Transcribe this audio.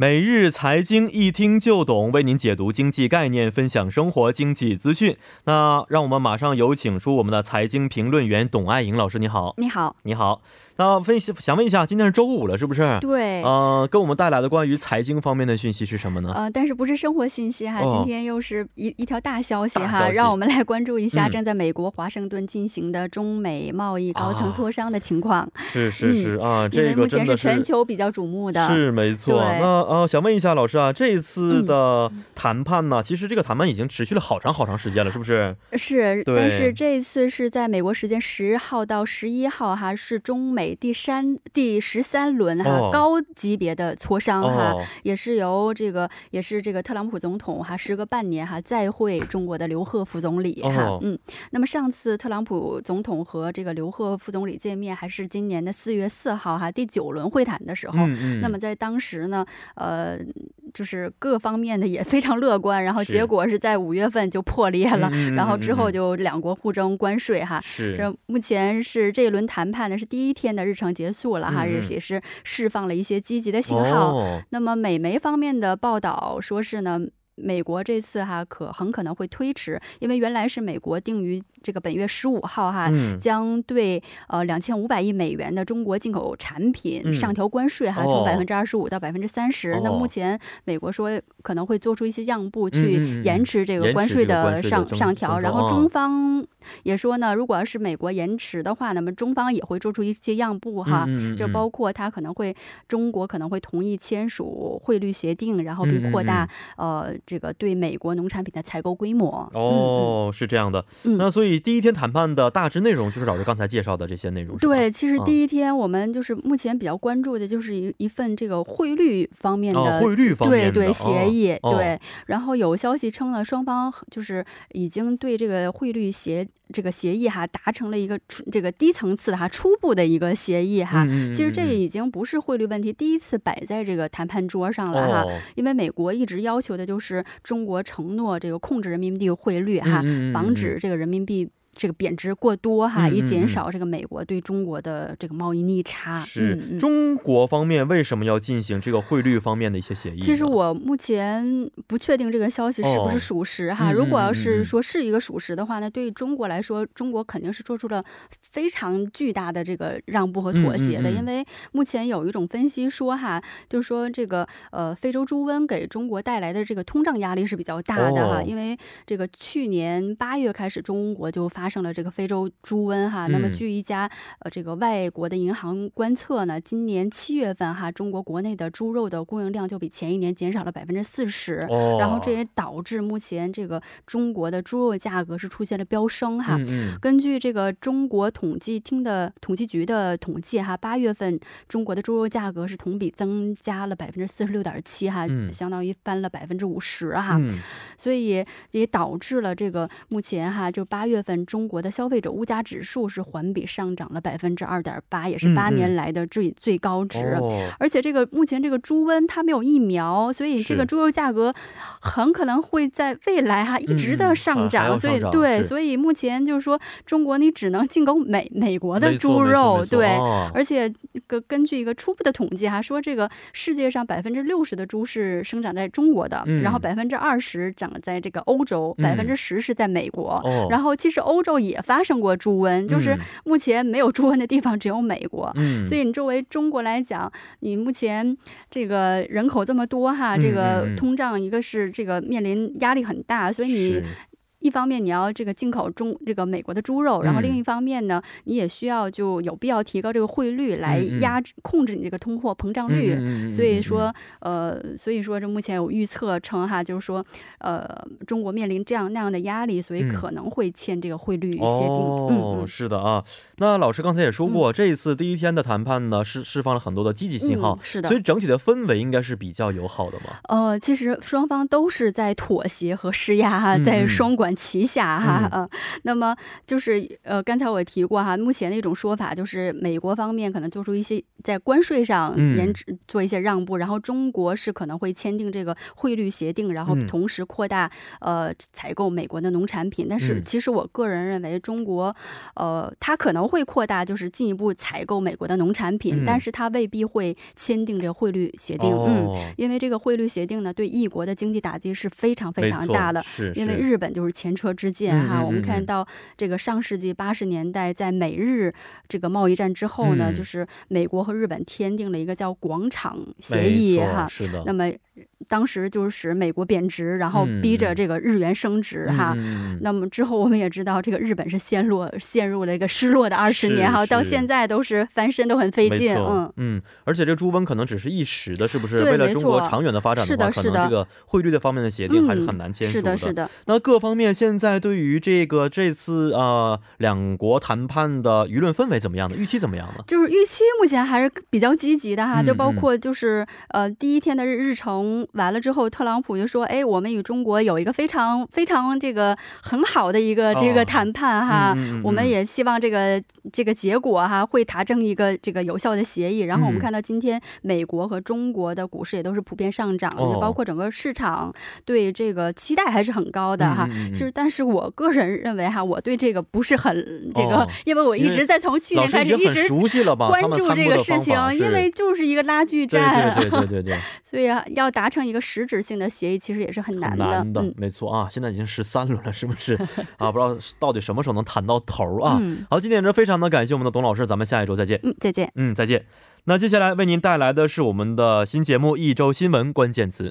每日财经一听就懂，为您解读经济概念，分享生活经济资讯。那让我们马上有请出我们的财经评论员董爱颖老师，你好。你好，你好。那分析想问一下，今天是周五了，是不是？对。呃，给我们带来的关于财经方面的讯息是什么呢？呃，但是不是生活信息哈？今天又是一一条大消息哈，让我们来关注一下正在美国华盛顿进行的中美贸易高层磋商的情况。是是是啊，这个目前是全球比较瞩目的。是没错。那呃，想问一下老师啊，这一次的谈判呢，其实这个谈判已经持续了好长好长时间了，是不是？是。但是这一次是在美国时间十号到十一号哈，是中美第三。第十三轮哈高级别的磋商哈，也是由这个也是这个特朗普总统哈时隔半年哈再会中国的刘鹤副总理哈嗯，那么上次特朗普总统和这个刘鹤副总理见面还是今年的四月四号哈第九轮会谈的时候，那么在当时呢呃就是各方面的也非常乐观，然后结果是在五月份就破裂了，然后之后就两国互征关税哈是这目前是这一轮谈判呢是第一天的日程结束。了哈，也是释放了一些积极的信号。那么美媒方面的报道说是呢。美国这次哈可很可能会推迟，因为原来是美国定于这个本月十五号哈，将对呃两千五百亿美元的中国进口产品上调关税哈，从百分之二十五到百分之三十。那目前美国说可能会做出一些让步，去延迟这个关税的上上调。然后中方也说呢，如果要是美国延迟的话，那么中方也会做出一些让步哈，就包括他可能会中国可能会同意签署汇率协定，然后并扩大呃。这个对美国农产品的采购规模哦，是这样的。那所以第一天谈判的大致内容就是老师刚才介绍的这些内容。对，其实第一天我们就是目前比较关注的就是一一份这个汇率方面的汇率方面对对协议。对，然后有消息称呢，双方就是已经对这个汇率协这个协议哈达成了一个这个低层次的哈初步的一个协议哈。其实这已经不是汇率问题第一次摆在这个谈判桌上了哈，因为美国一直要求的就是。中国承诺这个控制人民币汇率哈，防止这个人民币。这个贬值过多哈，以减少这个美国对中国的这个贸易逆差。是中国方面为什么要进行这个汇率方面的一些协议？其实我目前不确定这个消息是不是属实哈。如果要是说是一个属实的话，那对于中国来说，中国肯定是做出了非常巨大的这个让步和妥协的。因为目前有一种分析说哈，就是说这个呃非洲猪瘟给中国带来的这个通胀压力是比较大的哈。因为这个去年八月开始，中国就发生了这个非洲猪瘟哈，那么据一家呃这个外国的银行观测呢，今年七月份哈，中国国内的猪肉的供应量就比前一年减少了百分之四十，然后这也导致目前这个中国的猪肉价格是出现了飙升哈。根据这个中国统计厅的统计局的统计哈，八月份中国的猪肉价格是同比增加了百分之四十六点七哈，相当于翻了百分之五十哈，所以也导致了这个目前哈，就八月份中。国的消费者物价指数是环比上涨了百分之二点八，也是八年来的最最高值。而且这个目前这个猪瘟它没有疫苗，所以这个猪肉价格很可能会在未来哈一直的上涨。所以对，所以目前就是说中国你只能进口美美国的猪肉，对。而且根根据一个初步的统计哈，说这个世界上百分之六十的猪是生长在中国的，然后百分之二十长在这个欧洲，百分之十是在美国。然后其实欧洲。也发生过猪瘟，就是目前没有猪瘟的地方只有美国，所以你作为中国来讲，你目前这个人口这么多哈，这个通胀一个是这个面临压力很大，所以你。一方面你要这个进口中这个美国的猪肉，然后另一方面呢，你也需要就有必要提高这个汇率来压制控制你这个通货膨胀率。所以说，呃，所以说这目前有预测称哈，就是说，呃，中国面临这样那样的压力，所以可能会签这个汇率协定。哦，是的啊。那老师刚才也说过，这一次第一天的谈判呢，是释放了很多的积极信号。是的。所以整体的氛围应该是比较友好的嘛。呃，其实双方都是在妥协和施压哈，在双管。管齐下哈。嗯，那么就是呃，刚才我提过哈，目前的一种说法就是美国方面可能做出一些在关税上延迟做一些让步，然后中国是可能会签订这个汇率协定，然后同时扩大呃采购美国的农产品。但是其实我个人认为，中国呃，它可能会扩大，就是进一步采购美国的农产品，但是它未必会签订这个汇率协定。嗯，因为这个汇率协定呢，对一国的经济打击是非常非常大的。是，因为日本就是前车之鉴哈。我们看到这个上世纪八十年代，在美日这个贸易战之后呢，就是美国和日本签订了一个叫广场协议哈。是的。那么。当时就是使美国贬值，然后逼着这个日元升值哈。那么之后我们也知道，这个日本是陷落陷入了一个失落的二十年哈，到现在都是翻身都很费劲。嗯嗯，而且这猪瘟可能只是一时的，是不是？为了中国长远的发展的话，可能这个汇率的方面的协定还是很难签署的。是的，是的。那各方面现在对于这个这次呃两国谈判的舆论氛围怎么样呢？预期怎么样呢？就是预期目前还是比较积极的哈，就包括就是呃第一天的日日程。完了之后，特朗普就说：“哎，我们与中国有一个非常非常这个很好的一个这个谈判哈，我们也希望这个这个结果哈会达成一个这个有效的协议。”然后我们看到今天美国和中国的股市也都是普遍上涨的，包括整个市场对这个期待还是很高的哈。其实，但是我个人认为哈，我对这个不是很这个，因为我一直在从去年开始一直关注这个事情，因为就是一个拉锯战，对对对对，所以要达成。一个实质性的协议其实也是很难的，难的，没错啊！现在已经十三轮了，是不是啊？不知道到底什么时候能谈到头啊？好，今天呢非常的感谢我们的董老师，咱们下一周再见。嗯，再见。嗯，再见。那接下来为您带来的是我们的新节目《一周新闻关键词》。